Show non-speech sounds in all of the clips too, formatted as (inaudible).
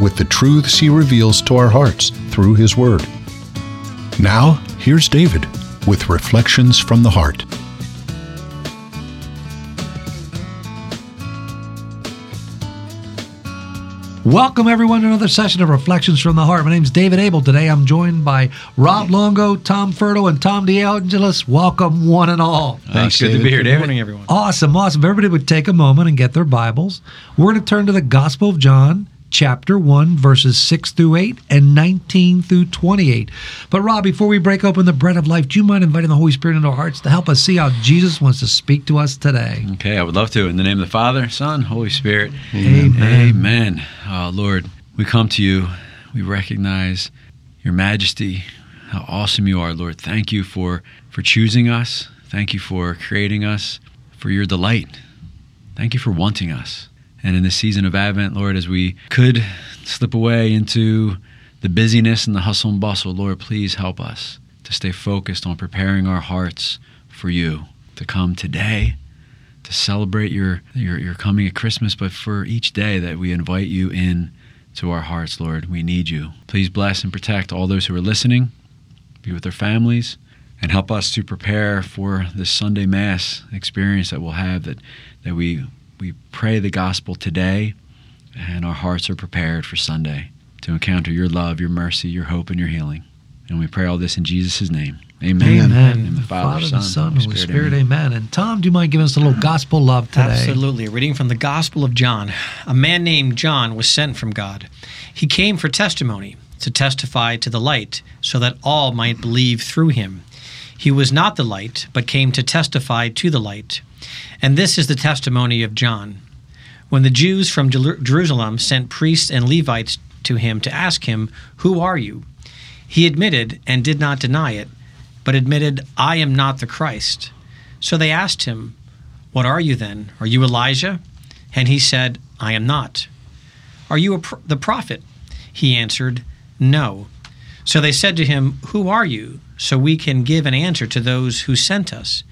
with the truths he reveals to our hearts through his word. Now, here's David with Reflections from the Heart. Welcome, everyone, to another session of Reflections from the Heart. My name is David Abel. Today I'm joined by Rob Longo, Tom Ferdo, and Tom DeAngelis. Welcome, one and all. Thanks, good David. to be here, Good morning, everyone. Awesome, awesome. Everybody would take a moment and get their Bibles. We're going to turn to the Gospel of John, chapter 1, verses 6 through 8 and 19 through 28. But, Rob, before we break open the bread of life, do you mind inviting the Holy Spirit into our hearts to help us see how Jesus wants to speak to us today? Okay, I would love to. In the name of the Father, Son, Holy Spirit. Amen. Amen. Oh, Lord, we come to you. We recognize your majesty, how awesome you are, Lord. Thank you for, for choosing us. Thank you for creating us, for your delight. Thank you for wanting us. And in this season of Advent, Lord, as we could slip away into the busyness and the hustle and bustle, Lord, please help us to stay focused on preparing our hearts for you to come today to celebrate your, your your coming at Christmas, but for each day that we invite you in to our hearts, Lord. We need you. Please bless and protect all those who are listening, be with their families, and help us to prepare for this Sunday Mass experience that we'll have that, that we we pray the gospel today and our hearts are prepared for Sunday to encounter your love, your mercy, your hope, and your healing. And we pray all this in Jesus' name. Amen. Amen. In the Father, the Son, Son, Holy Spirit, amen. And Tom, do you mind giving us a little gospel love today? Absolutely. A reading from the Gospel of John. A man named John was sent from God. He came for testimony, to testify to the light, so that all might believe through him. He was not the light, but came to testify to the light. And this is the testimony of John. When the Jews from Jerusalem sent priests and Levites to him to ask him, Who are you? He admitted and did not deny it, but admitted, I am not the Christ. So they asked him, What are you then? Are you Elijah? And he said, I am not. Are you the prophet? He answered, No. So they said to him, Who are you? So we can give an answer to those who sent us.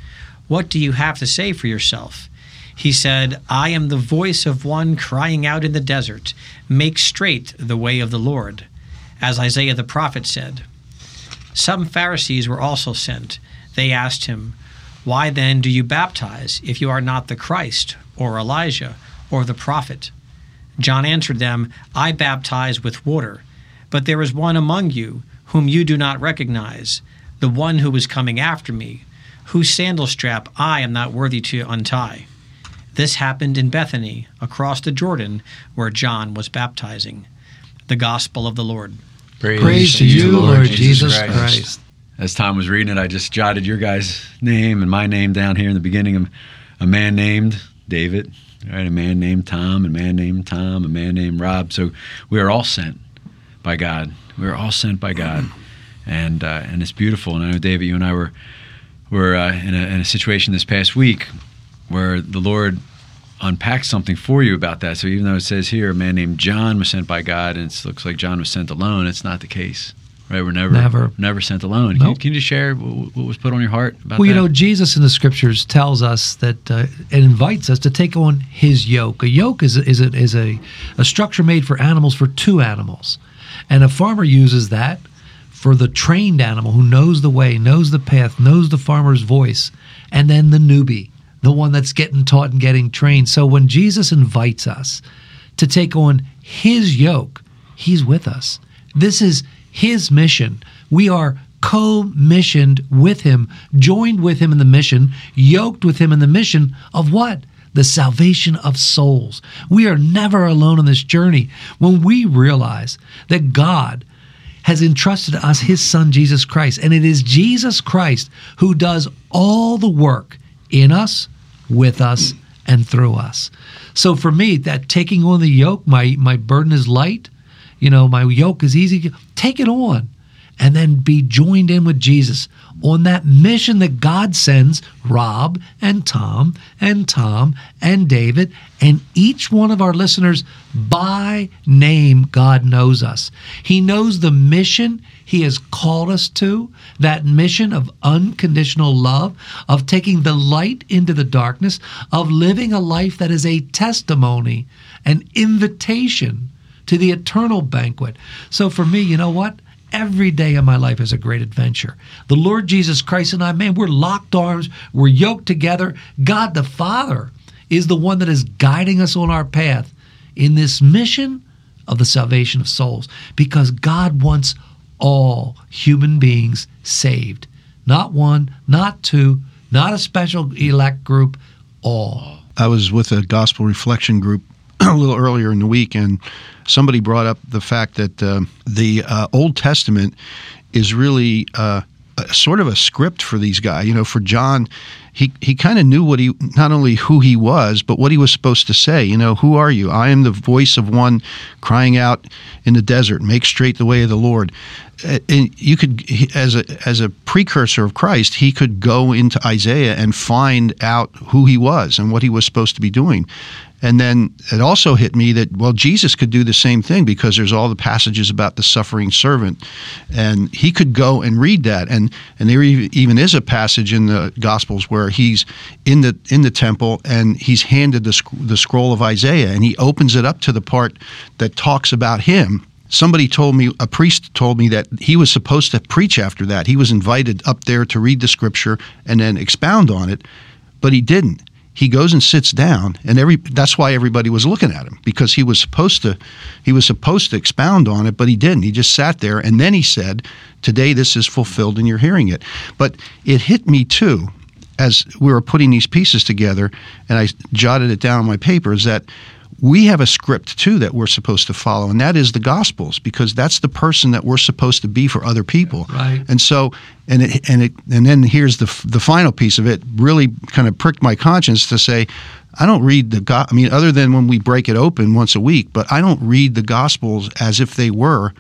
What do you have to say for yourself? He said, I am the voice of one crying out in the desert, Make straight the way of the Lord. As Isaiah the prophet said. Some Pharisees were also sent. They asked him, Why then do you baptize if you are not the Christ, or Elijah, or the prophet? John answered them, I baptize with water, but there is one among you whom you do not recognize, the one who is coming after me, whose sandal strap I am not worthy to untie. This happened in Bethany, across the Jordan, where John was baptizing. The Gospel of the Lord. Praise to you, Lord Jesus Christ. As Tom was reading it, I just jotted your guys' name and my name down here in the beginning of a man named David, right? A man named Tom, a man named Tom, a man named Rob. So we are all sent by God. We are all sent by God, and uh, and it's beautiful. And I know David, you and I were were uh, in, a, in a situation this past week where the Lord unpacked something for you about that. So even though it says here a man named John was sent by God, and it looks like John was sent alone, it's not the case. Right? We're never Never. never sent alone. Can, you, Nope. can you just share what, what was put on your heart about that? Well, you know, Jesus in the scriptures tells us that uh, it invites us to take on his yoke. A yoke is a, is a, is a, a structure made for animals for two animals, and a farmer uses that for the trained animal who knows the way, knows the path, knows the farmer's voice, and then the newbie, the one that's getting taught and getting trained. So when Jesus invites us to take on his yoke, he's with us. This is his mission. We are co missioned with him, joined with him in the mission, yoked with him in the mission of what? The salvation of souls. We are never alone on this journey when we realize that God has entrusted us his son Jesus Christ. And it is Jesus Christ who does all the work in us, with us, and through us. So for me, that taking on the yoke, my my burden is light. you know, my yoke is easy. Take it on and then be joined in with Jesus on that mission that God sends Rob and Tom and Tom and David and each one of our listeners by name. God knows us. He knows the mission He has called us to, that mission of unconditional love, of taking the light into the darkness, of living a life that is a testimony, an invitation to the eternal banquet. So for me, you know what? Every day of my life is a great adventure. The Lord Jesus Christ and I, man, we're locked arms, we're yoked together. God the Father is the one that is guiding us on our path in this mission of the salvation of souls because God wants all human beings saved. Not one, not two, not a special elect group, all. I was with a gospel reflection group (clears throat) a little earlier in the week, and somebody brought up the fact that uh, the uh, Old Testament is really uh, sort of a script for these guys. You know, for John, he he kind of knew what he not only who he was, but what he was supposed to say. You know, who are you? I am the voice of one crying out in the desert, make straight the way of the Lord. And you could, as a as a precursor of Christ, he could go into Isaiah and find out who he was and what he was supposed to be doing. And then it also hit me that, well, Jesus could do the same thing because there's all the passages about the suffering servant. And he could go and read that. And, and there even is a passage in the Gospels where he's in the, in the temple and he's handed the, the scroll of Isaiah and he opens it up to the part that talks about him. Somebody told me a priest told me that he was supposed to preach after that. He was invited up there to read the scripture and then expound on it but he didn't. He goes and sits down and every that's why everybody was looking at him because he was supposed to he was supposed to expound on it but he didn't. He just sat there and then he said today this is fulfilled and you're hearing it. But it hit me too as we were putting these pieces together and I jotted it down on my papers that we have a script too that we're supposed to follow, and that is the Gospels, because that's the person that we're supposed to be for other people. Right. And so, and it, and it, and then here's the the final piece of it. Really, kind of pricked my conscience to say, I don't read the God. I mean, other than when we break it open once a week, but I don't read the Gospels as if they were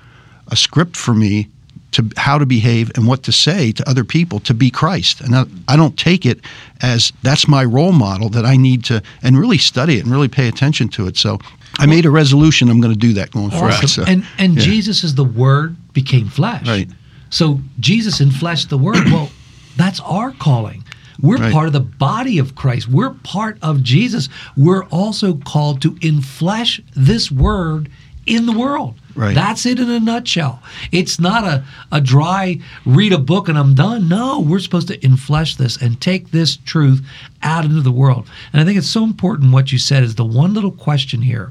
a script for me to how to behave and what to say to other people to be Christ. And I, I, don't take it as that's my role model that I need to and really study it and really pay attention to it. So I made a resolution I'm going to do that going forward. So, and and yeah. Jesus is the Word became flesh. Right. So Jesus in flesh, the Word. Well, that's our calling. We're right. part of the body of Christ. We're part of Jesus. We're also called to inflesh this Word in the world. Right. That's it in a nutshell. It's not a, a dry read a book and I'm done. No, we're supposed to inflesh this and take this truth out into the world. And I think it's so important what you said is the one little question here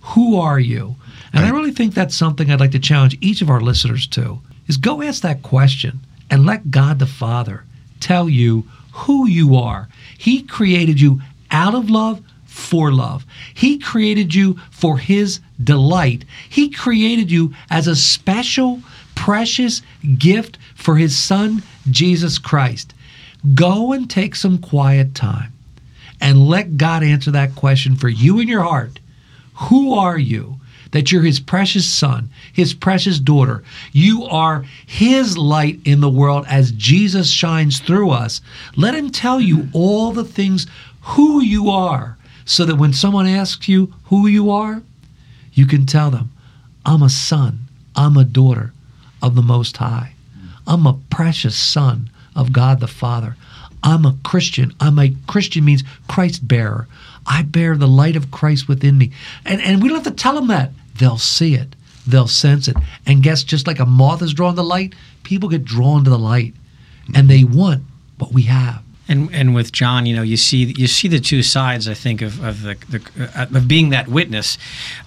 Who are you? And right. I really think that's something I'd like to challenge each of our listeners to is go ask that question and let God the Father tell you who you are. He created you out of love for love. He created you for His delight. He created you as a special, precious gift for His Son, Jesus Christ. Go and take some quiet time and let God answer that question for you in your heart. Who are you? That you're His precious Son, His precious daughter. You are His light in the world as Jesus shines through us. Let Him tell you all the things who you are so that when someone asks you who you are, you can tell them, I'm a son, I'm a daughter of the Most High. I'm a precious son of God the Father. I'm a Christian. I'm a Christian means Christ bearer. I bear the light of Christ within me. And, and we don't have to tell them that. They'll see it, they'll sense it. And guess just like a moth is drawn to light, people get drawn to the light and they want what we have. And and with John, you know, you see you see the two sides. I think of of the, the uh, of being that witness.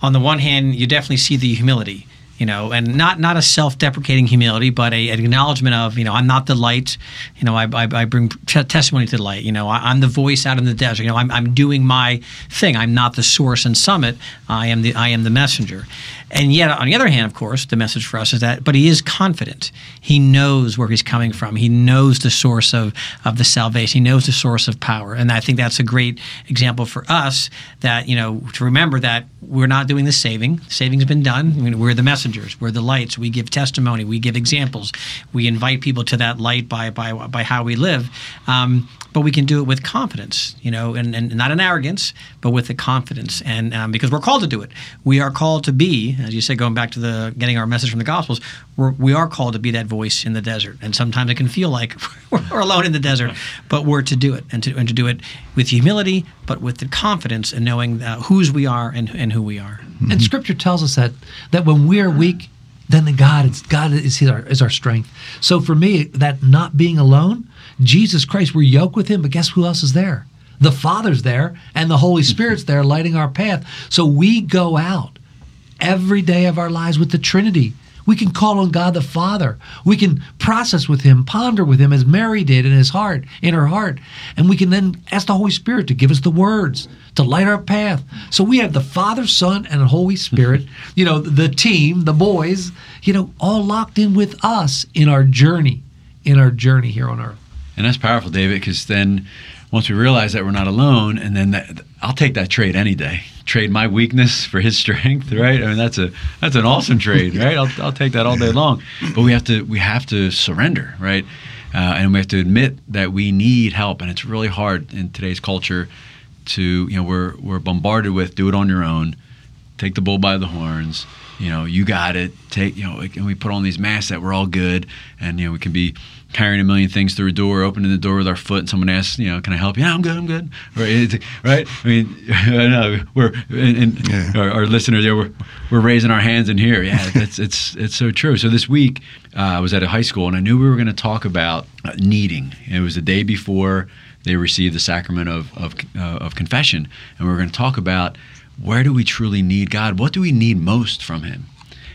On the one hand, you definitely see the humility you know, and not not a self-deprecating humility, but a, an acknowledgement of, you know, I'm not the light. You know, I, I, I bring t- testimony to the light. You know, I, am the voice out in the desert. You know, I'm, I'm doing my thing. I'm not the source and summit. I am the I am the messenger. And yet, on the other hand, of course, the message for us is that, but he is confident. He knows where he's coming from. He knows the source of, of the salvation. He knows the source of power. And I think that's a great example for us that, you know, to remember that we're not doing the saving. Saving's been done. I mean, we're the messengers. We're the lights. We give testimony. We give examples. We invite people to that light by by by how we live. Um, but we can do it with confidence, you know, and, and not in arrogance, but with the confidence. And um, because we're called to do it, we are called to be, as you said, going back to the getting our message from the Gospels, we're, we are called to be that voice in the desert. And sometimes it can feel like (laughs) we're alone in the desert, but we're to do it and to, and to do it with humility, but with the confidence and knowing uh, whose we are and, and who we are. And Scripture tells us that that when we are weak, then the God is God is our is our strength. So for me, that not being alone, Jesus Christ, we're yoked with Him, but guess who else is there? The Father's there, and the Holy Spirit's there, lighting our path. So we go out every day of our lives with the Trinity. We can call on God the Father. We can process with Him, ponder with Him as Mary did in His heart, in her heart. And we can then ask the Holy Spirit to give us the words, to light our path. So we have the Father, Son, and the Holy Spirit, (laughs) you know, the team, the boys, you know, all locked in with us in our journey, in our journey here on earth. And that's powerful, David, because then once we realize that we're not alone, and then that, I'll take that trade any day. Trade my weakness (laughs) for his strength, right? I mean, that's a that's an awesome trade, right? I'll, I'll take that all day long. But we have to we have to surrender, right? Uh, and we have to admit that we need help, and it's really hard in today's culture to you know we're we're bombarded with do it on your own, take the bull by the horns. You know, you got it. Take you know, and we put on these masks that we're all good, and you know we can be carrying a million things through a door, opening the door with our foot, and someone asks, you know, can I help you? Yeah, I'm good, I'm good. Right? right? I mean, (laughs) I know we're and, and yeah. our, our, listeners, yeah, we're we're raising our hands in here. Yeah, that's it's it's so true. So this week, uh, I was at a high school, and I knew we were going to talk about needing. It was the day before they received the sacrament of of, uh, of confession, and we were going to talk about where do we truly need God? What do we need most from Him?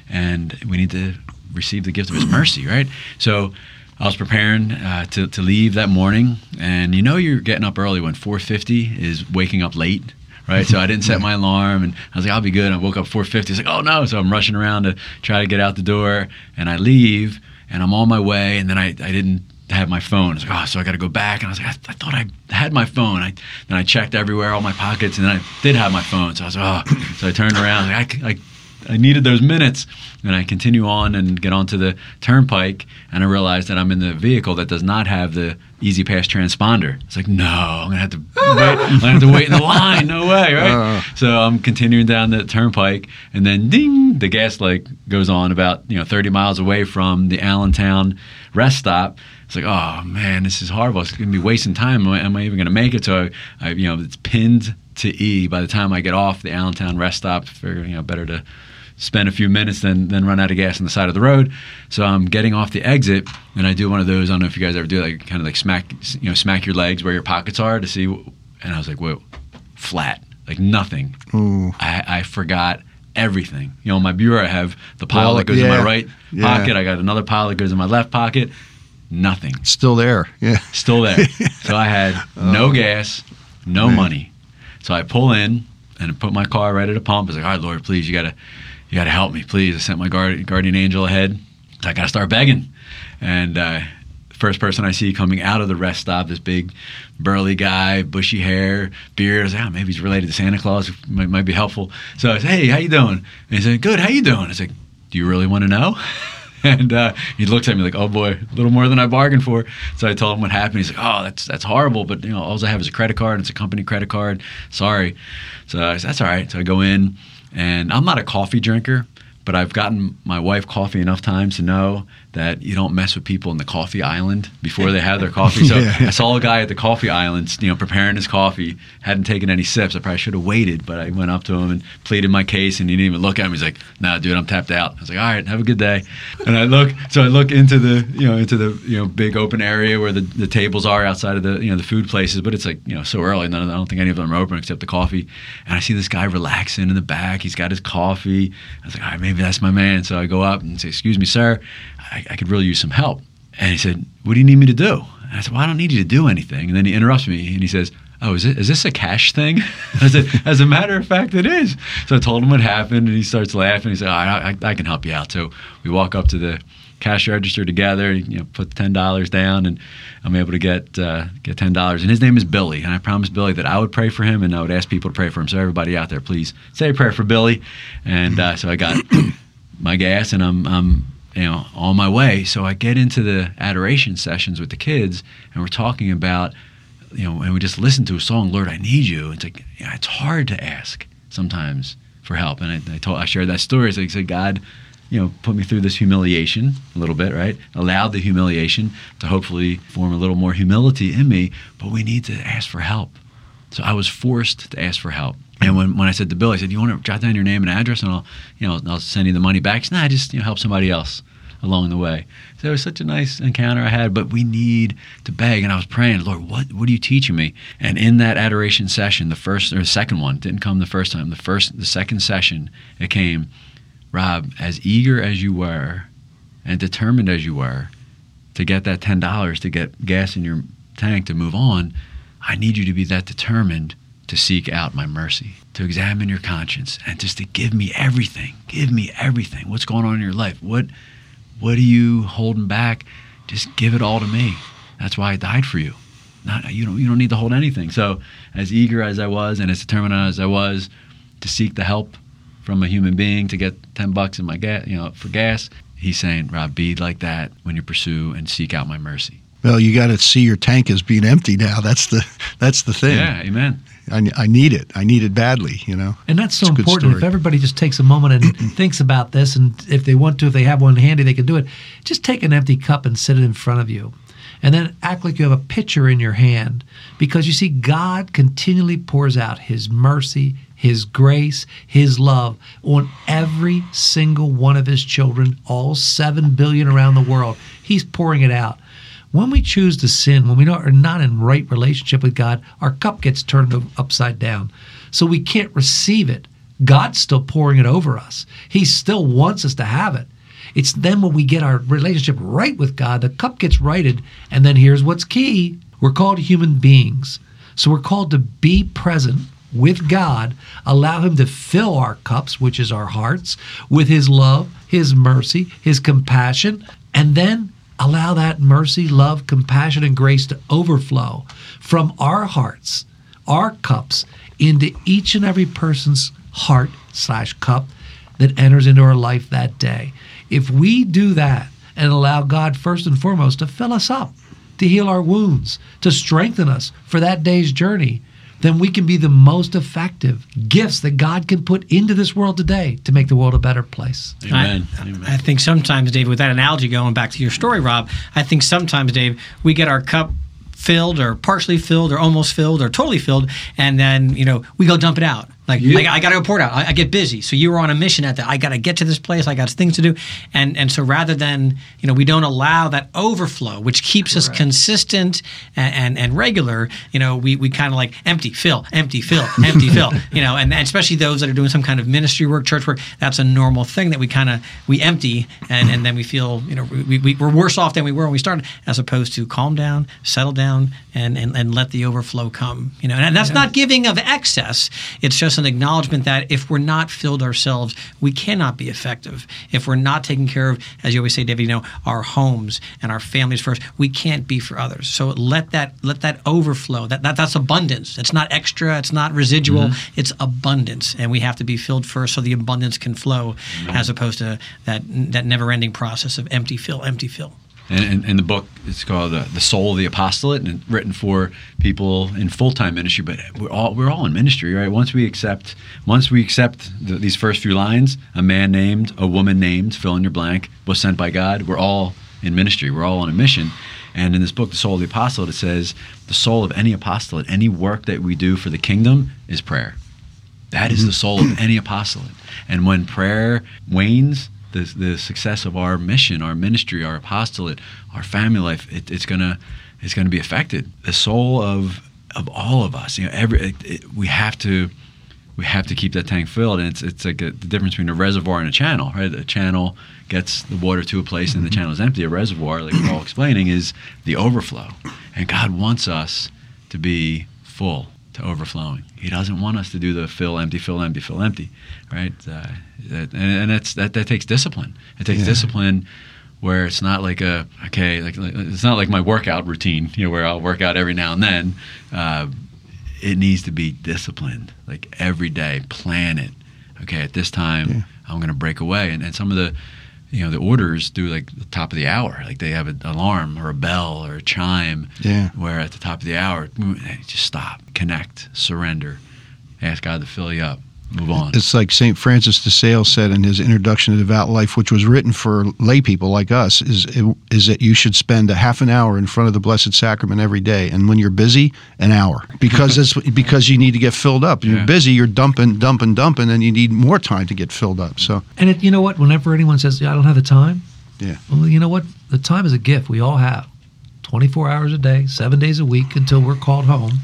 And we need to receive the gift of His (clears throat) mercy, right? So I was preparing uh, to, to leave that morning, and you know you're getting up early when 4:50 is waking up late, right? So I didn't set (laughs) my alarm, and I was like, I'll be good. I woke up 4:50. It's like, oh no! So I'm rushing around to try to get out the door, and I leave, and I'm on my way, and then I, I didn't have my phone. I was like, oh, so I got to go back, and I was like, I, I, thought I had my phone. I then I checked everywhere, all my pockets, and then I did have my phone. So I was like, oh, so I turned around, like, I, I I needed those minutes. And I continue on and get onto the turnpike, and I realize that I'm in the vehicle that does not have the E-ZPass transponder. It's like, no, I'm gonna have to (laughs) wait. I'm gonna have to wait in the line. No way, right? Uh. So I'm continuing down the turnpike, and then ding, the gas light goes on about you know 30 miles away from the Allentown rest stop. It's like, oh man, this is horrible. It's gonna be wasting time. Am I, am I even gonna make it? So I, I, you know, it's pinned to E. By the time I get off the Allentown rest stop, figure you know better to spend a few minutes, then then run out of gas on the side of the road. So I'm getting off the exit, and I do one of those. I don't know if you guys ever do it like kind of like smack you know smack your legs where your pockets are to see. And I was like, whoa, flat, like nothing. I, I forgot everything. You know, my bureau, I have the pile well, that goes yeah, in my right yeah. pocket. I got another pile that goes in my left pocket. Nothing. Still there. Yeah. (laughs) Still there. (laughs) so I had oh. no oh. gas, no Man. money. So I pull in and I put my car right at a pump. I was like, all right, Lord, please, you gotta you got to help me, please. I sent my guard, guardian angel ahead. I got to start begging. And uh, first person I see coming out of the rest stop, this big burly guy, bushy hair, beard. I was like, oh, maybe he's related to Santa Claus. Might, might be helpful. So I said, hey, how you doing? And he said, good. How you doing? I said, do you really want to know? (laughs) and uh, he looks at me like, "Oh boy, a little more than I bargained for." So I told him what happened. He's like, "Oh, that's that's horrible, but you know, all I have is a credit card. It's a company credit card. Sorry." So I said, "That's all right." So I go in. And I'm not a coffee drinker, but I've gotten my wife coffee enough times to know that you don't mess with people in the coffee island before they have their (laughs) coffee. So yeah. I saw a guy at the coffee island, you know, preparing his coffee, hadn't taken any sips. I probably should have waited, but I went up to him and pleaded my case, and he didn't even look at me. He's like, "Nah, dude, I'm tapped out." I was like, "All right, have a good day." And I look, so I look into the, you know, into the, you know, big open area where the, the tables are outside of the, you know, the food places, but it's like, you know, so early. None of, I don't think any of them are open except the coffee. And I see this guy relaxing in the back. He's got his coffee. I was like, "All right, maybe that's my man." So I go up and say, "Excuse me, sir." I, I could really use some help. And he said, What do you need me to do? And I said, Well, I don't need you to do anything. And then he interrupts me and he says, Oh, is, it, is this a cash thing? (laughs) I said, As a matter of fact, it is. So I told him what happened and he starts laughing. He said, oh, I, I, can help you out. So we walk up to the cash register together, you know, put ten dollars down, and I'm able to get uh, get ten dollars. And his name is Billy, and I promised Billy that I would pray for him, and I would ask people to pray for him. So everybody out there, please say a prayer for Billy. And uh, so I got (coughs) my gas and I'm I'm you know on my way. So I get into the adoration sessions with the kids and we're talking about you know and we just listen to a song, Lord, I need you. It's like yeah, it's hard to ask sometimes for help. And I, I told I shared that story. So I said, God, you know, put me through this humiliation a little bit, right? Allowed the humiliation to hopefully form a little more humility in me, but we need to ask for help. So I was forced to ask for help. And when, when I said to Bill, I said, "You want to jot down your name and address, and I'll, you know, I'll send you the money back." He said, "Nah, just you know, help somebody else along the way." So it was such a nice encounter I had. But we need to beg, and I was praying, Lord, what what are you teaching me? And in that adoration session, the first or the second one didn't come the first time. The first, the second session, it came. Rob, as eager as you were, and determined as you were, to get that ten dollars to get gas in your tank to move on, I need you to be that determined to seek out my mercy, to examine your conscience, and just to give me everything. Give me everything. What's going on in your life? What what are you holding back? Just give it all to me. That's why I died for you. Not you don't you don't need to hold anything. So as eager as I was and as determined as I was to seek the help from a human being to get ten bucks in my gas you know for gas, he's saying, Rob, be like that when you pursue and seek out my mercy. Well, you got to see your tank as being empty now. That's the that's the thing. Yeah, amen. I, I need it. I need it badly. You know. And that's so It's a good important. If everybody just takes a moment and (clears throat) thinks about this, and if they want to, if they have one handy, they can do it. Just take an empty cup and sit it in front of you. And then act like you have a pitcher in your hand. Because you see, God continually pours out His mercy, His grace, His love on every single one of His children, all 7 billion around the world. He's pouring it out. When we choose to sin, when we are not in right relationship with God, our cup gets turned upside down. So we can't receive it. God's still pouring it over us. He still wants us to have it. It's then when we get our relationship right with God, the cup gets righted. And then here's what's key we're called human beings. So we're called to be present with God, allow Him to fill our cups, which is our hearts, with His love, His mercy, His compassion, and then allow that mercy, love, compassion, and grace to overflow from our hearts, our cups, into each and every person's heart slash cup that enters into our life that day. If we do that and allow God first and foremost to fill us up, to heal our wounds, to strengthen us for that day's journey, then we can be the most effective gifts that God can put into this world today to make the world a better place. Amen. I, Amen. I think sometimes, Dave, with that analogy going back to your story, Rob, I think sometimes, Dave, we get our cup filled or partially filled or almost filled or totally filled, and then you know we go dump it out. Like I, I got to pour out. I, I get busy. So you were on a mission at that. I got to get to this place. I got things to do, and and so rather than you know we don't allow that overflow, which keeps us consistent and, and and regular. You know we we kind of like empty, fill, empty, fill, empty, fill. (laughs) You know, and, and especially those that are doing some kind of ministry work, church work. That's a normal thing that we kind of we empty, and and then we feel you know we, we we're worse off than we were when we started, as opposed to calm down, settle down, and and, and let the overflow come. You know, and that's not giving of excess. It's just an acknowledgement that if we're not filled ourselves, we cannot be effective. If we're not taking care of, as you always say, David, you know, our homes and our families first, we can't be for others. So let that let that overflow. That, that that's abundance. It's not extra. It's not residual. Mm-hmm. It's abundance, and we have to be filled first so the abundance can flow, mm-hmm. as opposed to that that never-ending process of empty fill, empty fill. And, and, the book is called uh, "The Soul of the Apostolate," and written for people in full time ministry. But we're all we're all in ministry, right? Once we accept, once we accept the, these first few lines, a man named, a woman named, fill in your blank, was sent by God. We're all in ministry. We're all on a mission. And in this book, "The Soul of the Apostolate," it says the soul of any apostolate, any work that we do for the kingdom, is prayer. That is the soul of any apostolate. And when prayer wanes, the, the success of our mission, our ministry, our apostolate, our family life, it, it's gonna it's gonna be affected. The soul of of all of us, you know, every it, it, we have to we have to keep that tank filled, and it's it's like a, the difference between a reservoir and a channel, right? A channel gets the water to a place, and the mm-hmm. channel is empty. A reservoir, like we're all explaining, is the overflow, and God wants us to be full to overflowing. He doesn't want us to do the fill empty, fill empty, fill empty, right? Uh, that, and and that's that that takes discipline. It takes Yeah. discipline where it's not like a okay, like, like it's not like my workout routine, you know, where I'll work out every now and then. Uh, it needs to be disciplined, like every day. Plan it. Okay, at this time, I'm going to break away. And, and some of the, you know, the orders do like the top of the hour, like they have an alarm or a bell or a chime. Yeah. Where at the top of the hour, just stop, connect, surrender, ask God to fill you up move on. It's like St. Francis de Sales said in his Introduction to Devout Life, which was written for lay people like us, is, is that you should spend a half an hour in front of the Blessed Sacrament every day. And when you're busy, an hour. Because it's, (laughs) because you need to get filled up. You're Yeah. busy, you're dumping, dumping, dumping, and you need more time to get filled up. So, And it, you know what? Whenever anyone says, yeah, I don't have the time, yeah. well, you know what? The time is a gift we all have 24 hours a day, seven days a week until we're called home.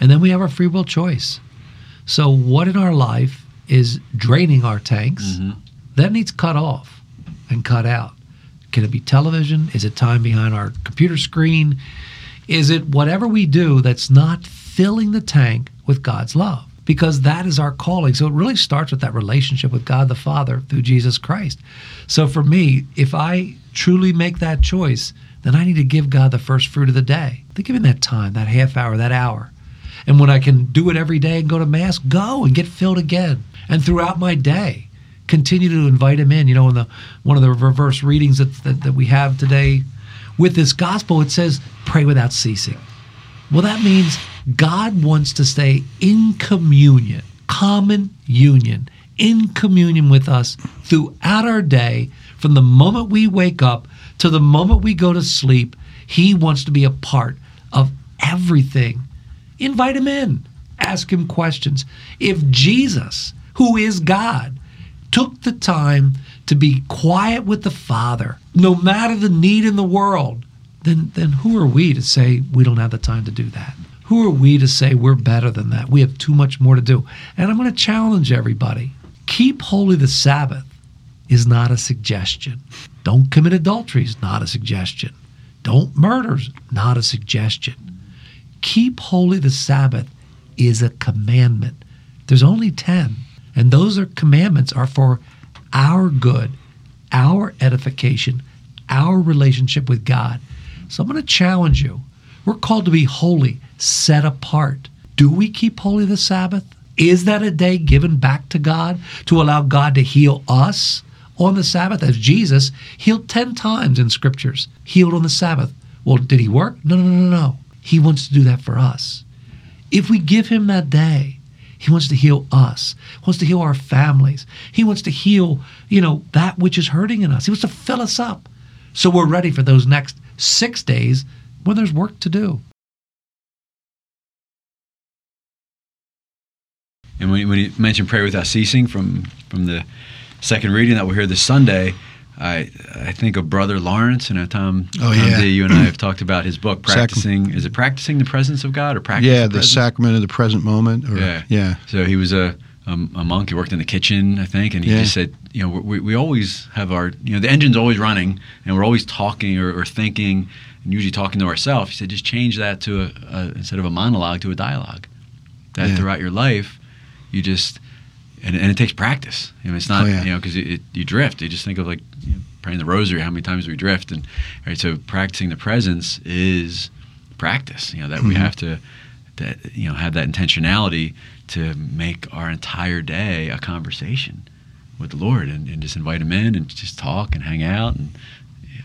And then we have our free will choice. So, what in our life is draining our tanks? Mm-hmm. That needs cut off and cut out. Can it be television? Is it time behind our computer screen? Is it whatever we do that's not filling the tank with God's love? Because that is our calling. So it really starts with that relationship with God the Father through Jesus Christ. So for me, if I truly make that choice, then I need to give God the first fruit of the day. To give him that time, that half hour, that hour. And when I can do it every day and go to Mass, go and get filled again. And throughout my day, continue to invite him in. You know, in the one of the reverse readings that, that, that we have today with this gospel, it says, pray without ceasing. Well, that means God wants to stay in communion, common union, in communion with us throughout our day, from the moment we wake up to the moment we go to sleep. He wants to be a part of everything. Invite him in, ask him questions. If Jesus, who is God, took the time to be quiet with the Father, no matter the need in the world, then then who are we to say we don't have the time to do that? Who are we to say we're better than that? We have too much more to do. And I'm going to challenge everybody. Keep holy the Sabbath is not a suggestion. Don't commit adultery is not a suggestion. Don't murder is not a suggestion. Keep holy the Sabbath is a commandment. There's only 10, and those are commandments are for our good, our edification, our relationship with God. So I'm going to challenge you. We're called to be holy, set apart. Do we keep holy the Sabbath? Is that a day given back to God to allow God to heal us on the Sabbath as Jesus healed 10 times in scriptures, healed on the Sabbath? Well, did he work? No, no, no, no, no. He wants to do that for us. If we give him that day, he wants to heal us. He wants to heal our families. He wants to heal, you know, that which is hurting in us. He wants to fill us up so we're ready for those next six days when there's work to do. And when, when you mentioned prayer without ceasing from from the second reading that we'll hear this Sunday, I I think of Brother Lawrence and uh, Tom. Oh, Tom yeah. D, you and I have (clears throat) talked about his book, Sacram- practicing. Is it practicing the presence of God or practicing? Yeah, the presence? sacrament of the present moment. Or, Yeah. yeah. So he was a, a, a monk. He worked in the kitchen, I think, and he Yeah. just said, you know, we, we always have our, you know, the engine's always running, and we're always talking or, or thinking, and usually talking to ourselves. He said, just change that to a, a instead of a monologue to a dialogue. That Yeah. throughout your life, you just, and, and it takes practice. I mean, it's not, Oh, yeah. you know, because you drift. You just think of like praying the rosary, how many times we drift, and right. So practicing the presence is practice. You know that we Mhm. have to, that you know, have that intentionality to make our entire day a conversation with the Lord, and, and just invite Him in, and just talk and hang out and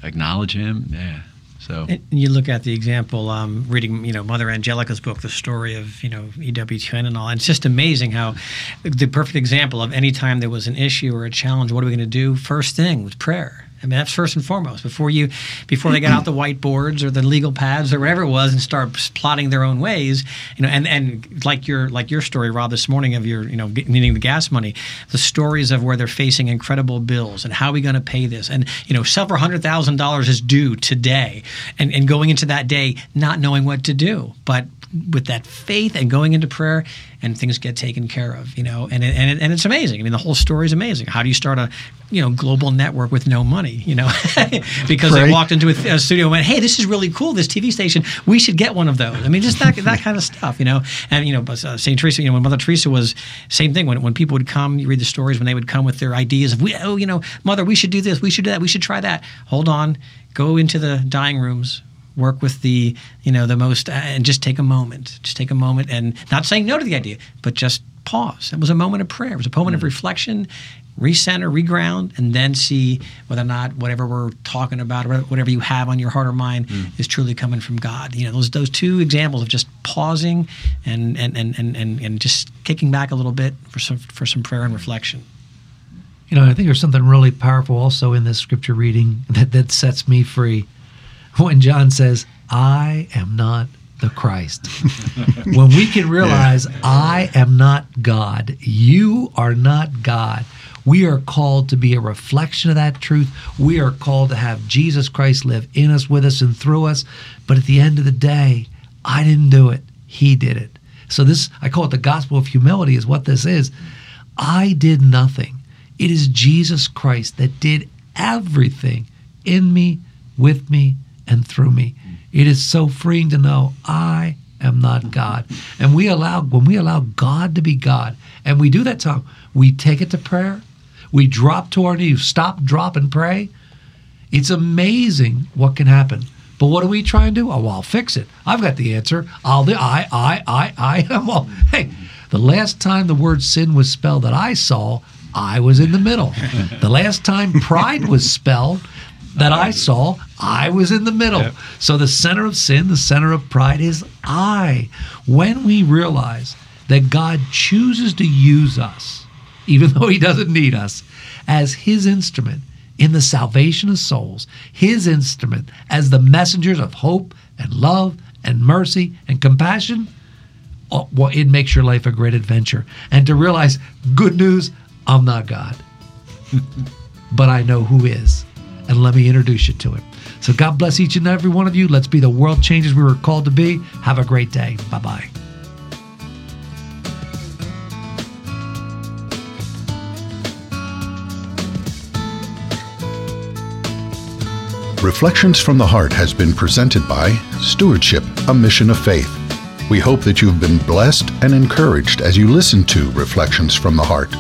acknowledge Him. Yeah. So And you look at the example, um, reading, you know, Mother Angelica's book, the story of, you know, EWTN and all. And it's just amazing how the perfect example of any time there was an issue or a challenge, what are we going to do? First thing was prayer. I mean, that's first and foremost. Before you, before they got out the whiteboards or the legal pads or whatever it was, and start plotting their own ways, you know, and and like your like your story, Rob, this morning of your, you know, needing the gas money, the stories of where they're facing incredible bills and how are we going to pay this, and you know, several hundred thousand dollars is due today, and and going into that day not knowing what to do, but with that faith and going into prayer and things get taken care of you know? And it, and, it, and it's amazing. I mean the whole story is amazing. How do you start a you know global network with no money you know? (laughs) Because Pray. they walked into a, a studio and went hey this is really cool this tv station. We should get one of those. I mean just that, that kind of stuff you know? And you know but uh, st teresa you know when mother teresa was same thing. When, when people would come you read the stories when they would come with their ideas of we oh you know mother we should do this we should do that we should try that. Hold on. Go into the dying rooms work with the you know the most uh, and just take a moment just take a moment and not saying no to the idea but just pause it was a moment of prayer it was a moment of reflection recenter, reground, and then see whether or not whatever we're talking about, or whatever you have on your heart or mind, mm. is truly coming from God. You know, those those two examples of just pausing and and and and and, and just kicking back a little bit for some for some prayer and reflection. You know, I think there's something really powerful also in this scripture reading that that sets me free. (laughs) When John says, "I am not the Christ. (laughs) when we can realize, yeah. I am not God, you are not God. We are called to be a reflection of that truth. We are called to have Jesus Christ live in us, with us, and through us. But at the end of the day, I didn't do it. He did it. So this, I call it the gospel of humility, is what this is. I did nothing. It is Jesus Christ that did everything in me, with me, and through me. It is so freeing to know I am not God. And we allow when we allow God to be God, and we do that time, we take it to prayer, we drop to our knees, stop, drop, and pray. It's amazing what can happen. But what do we try and do? Oh, well, I'll fix it. I've got the answer. I'll do. I, I, I, I. (laughs) Well, hey, the last time the word sin was spelled that I saw, I was in the middle. The last time pride was spelled, that I saw, I was in the middle. Yep. So the center of sin, the center of pride is I. When we realize that God chooses to use us, even (laughs) though He doesn't need us, as His instrument in the salvation of souls, His instrument as the messengers of hope and love and mercy and compassion, oh, well, it makes your life a great adventure. And to realize, good news, I'm not God, (laughs) but I know who is and let me introduce you to him. So God bless each and every one of you. Let's be the world changers we were called to be. Have a great day. Bye bye. Reflections from the Heart has been presented by Stewardship, a Mission of Faith. We hope that you've been blessed and encouraged as you listen to Reflections from the Heart.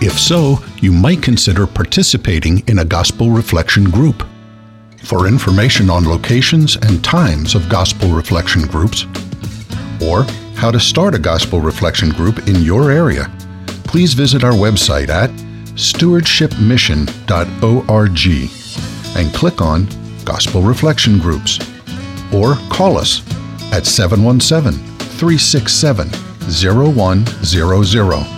If so, you might consider participating in a gospel reflection group. For information on locations and times of gospel reflection groups, or how to start a gospel reflection group in your area, please visit our website at stewardshipmission.org and click on Gospel Reflection Groups, or call us at 717 367 0100.